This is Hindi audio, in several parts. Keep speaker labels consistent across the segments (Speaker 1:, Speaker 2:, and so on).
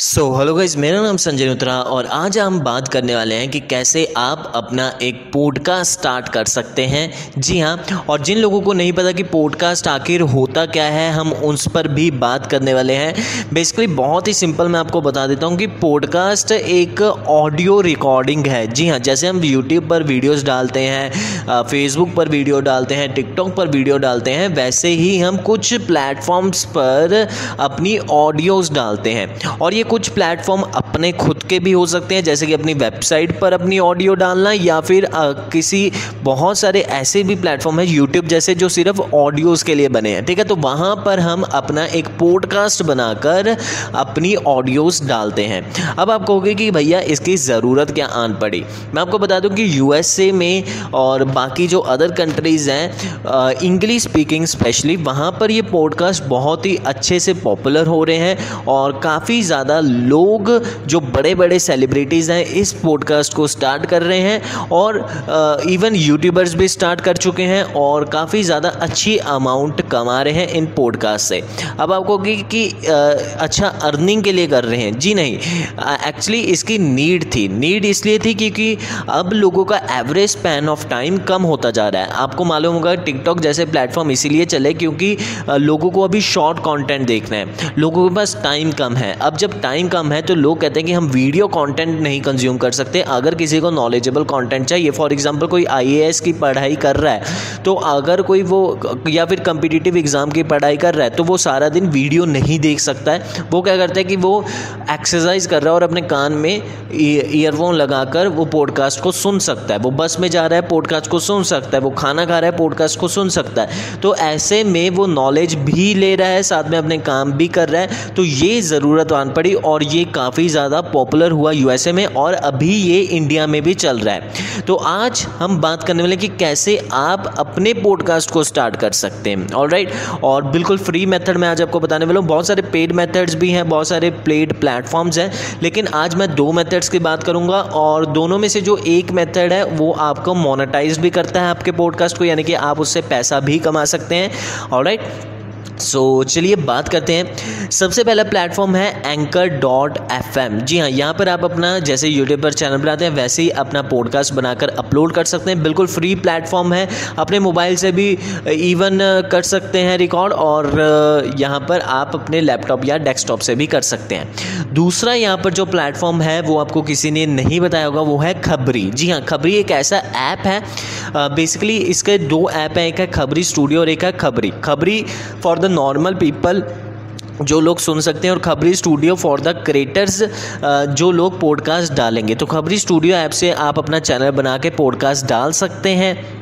Speaker 1: सो हेलो गाइज़ मेरा नाम संजय उत्रा और आज हम बात करने वाले हैं कि कैसे आप अपना एक पॉडकास्ट स्टार्ट कर सकते हैं। जी हाँ और जिन लोगों को नहीं पता कि पॉडकास्ट आखिर होता क्या है, हम उस पर भी बात करने वाले हैं। बेसिकली बहुत ही सिंपल मैं आपको बता देता हूँ कि पॉडकास्ट एक ऑडियो रिकॉर्डिंग है। जी हाँ जैसे हम यूट्यूब पर वीडियोज़ डालते हैं फेसबुक पर वीडियो डालते हैं टिकटॉक पर वीडियो डालते हैं, वैसे ही हम कुछ प्लेटफॉर्म्स पर अपनी ऑडियोज़ डालते हैं। और ये कुछ प्लेटफॉर्म अपने खुद के भी हो सकते हैं, जैसे कि अपनी वेबसाइट पर अपनी ऑडियो डालना या फिर किसी बहुत सारे ऐसे भी प्लेटफॉर्म है यूट्यूब जैसे जो सिर्फ़ ऑडियोज़ के लिए बने हैं, ठीक है? तो वहाँ पर हम अपना एक पॉडकास्ट बनाकर अपनी ऑडियोज़ डालते हैं। अब आप कहोगे कि भैया इसकी ज़रूरत क्या आन पड़ी? मैं आपको बता दूँ कि यूएसए में और बाकी जो अदर कंट्रीज़ हैं इंग्लिश स्पीकिंग स्पेशली वहाँ पर ये पॉडकास्ट बहुत ही अच्छे से पॉपुलर हो रहे हैं और काफ़ी ज़्यादा लोग जो बड़े बड़े सेलिब्रिटीज़ हैं इस पॉडकास्ट को स्टार्ट कर रहे हैं और इवन यूट्यूबर्स भी स्टार्ट कर चुके हैं और काफ़ी ज़्यादा अच्छी अमाउंट कमा रहे हैं इन पॉडकास्ट से। अब आपको कि, कि आ, अच्छा अर्निंग के लिए कर रहे हैं। जी नहीं एक्चुअली इसकी नीड थी। नीड इसलिए थी क्योंकि अब लोगों का एवरेज स्पैन ऑफ़ टाइम कम होता जा रहा है। आपको मालूम होगा टिकटॉक जैसे प्लेटफॉर्म इसीलिए चले क्योंकि लोगों को अभी शॉर्ट कंटेंट देखना है। लोगों के पास टाइम कम है। अब जब टाइम कम है तो लोग कहते हैं कि हम वीडियो कंटेंट नहीं कंज्यूम कर सकते। अगर किसी को नॉलेजेबल कंटेंट चाहिए फॉर एग्जांपल कोई आईएएस की पढ़ाई कर रहा है तो अगर कोई वो, या फिर कंपिटिटिव एग्ज़ाम की पढ़ाई कर रहा है तो वो सारा दिन वीडियो नहीं देख सकता है। वो क्या करता है कि वो एक्सरसाइज कर रहा है और अपने कान में ईयरफोन लगाकर वो पॉडकास्ट को सुन सकता है। वो बस में जा रहा है पॉडकास्ट को सुन सकता है। वो खाना खा रहा है पॉडकास्ट को सुन सकता है। तो ऐसे में वो नॉलेज भी ले रहा है, साथ में अपने काम भी कर रहा है। तो ये ज़रूरत आन पड़ी और ये काफ़ी ज़्यादा पॉपुलर हुआ यूएसए में और अभी ये इंडिया में भी चल रहा है। तो आज हम बात करने वाले कि कैसे आप अपने पॉडकास्ट को स्टार्ट कर सकते हैं। ऑल राइट और बिल्कुल फ्री मेथड मैं आज आपको बताने वाला हूँ। बहुत सारे पेड मेथड्स भी हैं, बहुत सारे पेड प्लेटफॉर्म्स हैं, लेकिन आज मैं दो मेथड्स की बात करूँगा और दोनों में से जो एक मेथड है, वो आपको मोनेटाइज भी करता है आपके पॉडकास्ट को, यानी कि आप उससे पैसा भी कमा सकते हैं। ऑल राइट सो so, चलिए बात करते हैं। सबसे पहला प्लेटफॉर्म है एंकर डॉट एफ़ एम जी हाँ यहाँ पर आप अपना जैसे यूट्यूब पर चैनल बनाते हैं वैसे ही अपना पॉडकास्ट बनाकर अपलोड कर सकते हैं। बिल्कुल फ्री प्लेटफॉर्म है। अपने मोबाइल से भी इवन कर सकते हैं रिकॉर्ड और यहाँ पर आप अपने लैपटॉप या डेस्कटॉप से भी कर सकते हैं। दूसरा यहाँ पर जो प्लेटफॉर्म है वो आपको किसी ने नहीं बताया होगा वो है खबरी जी हाँ खबरी एक ऐसा ऐप है। बेसिकली इसके दो ऐप हैं एक है खबरी स्टूडियो और एक है खबरी खबरी फॉर द नॉर्मल पीपल जो लोग सुन सकते हैं और खबरी स्टूडियो फॉर द क्रिएटर्स जो लोग पॉडकास्ट डालेंगे। तो खबरी स्टूडियो ऐप से आप अपना चैनल बना के पॉडकास्ट डाल सकते हैं।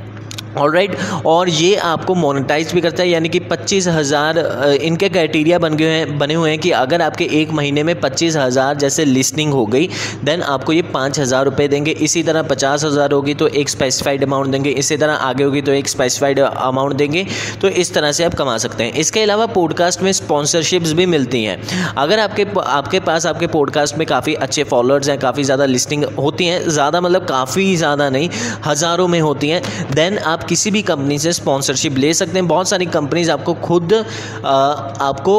Speaker 1: All right? और ये आपको मोनेटाइज भी करता है, यानी कि पच्चीस हज़ार इनके क्राइटेरिया बन गए हैं, बने हुए हैं कि अगर आपके एक महीने में पच्चीस हज़ार जैसे लिस्टिंग हो गई देन आपको ये पाँच हज़ार रुपये देंगे। इसी तरह पचास हज़ार होगी तो एक स्पेसिफाइड अमाउंट देंगे, इसी तरह आगे होगी तो एक स्पेसिफाइड अमाउंट देंगे। तो इस तरह से आप कमा सकते हैं। इसके अलावा पॉडकास्ट में स्पॉन्सरशिप्स भी मिलती हैं। अगर आपके आपके पास, आपके पॉडकास्ट में काफ़ी अच्छे फॉलोअर्स हैं, काफ़ी ज़्यादा लिस्टिंग होती हैं, ज़्यादा मतलब काफ़ी ज़्यादा नहीं, हज़ारों में होती हैं देन आप किसी भी कंपनी से स्पॉन्सरशिप ले सकते हैं। बहुत सारी कंपनीज़ आपको खुद आ, आपको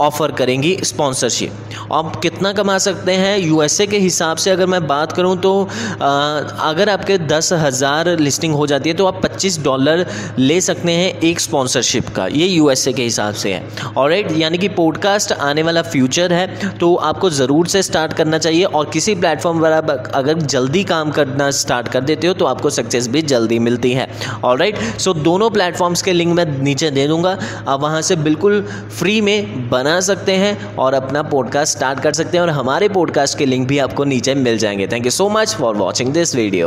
Speaker 1: ऑफ़र करेंगी स्पॉन्सरशिप आप कितना कमा सकते हैं? यूएसए के हिसाब से अगर मैं बात करूँ तो आ, अगर आपके दस हज़ार लिस्टिंग हो जाती है तो आप पच्चीस डॉलर ले सकते हैं एक स्पॉन्सरशिप का। ये यूएसए के हिसाब से है। और यानी कि पॉडकास्ट आने वाला फ्यूचर है तो आपको ज़रूर से स्टार्ट करना चाहिए। और किसी प्लेटफॉर्म पर आप अगर जल्दी काम करना स्टार्ट कर देते हो तो आपको सक्सेस भी जल्दी मिलती है। ऑल राइट सो दोनों प्लेटफॉर्म्स के लिंक मैं नीचे दे दूँगा। आप वहाँ से बिल्कुल फ्री में बना सकते हैं और अपना पॉडकास्ट स्टार्ट कर सकते हैं और हमारे पॉडकास्ट के लिंक भी आपको नीचे मिल जाएँगे। Thank you so much for watching this video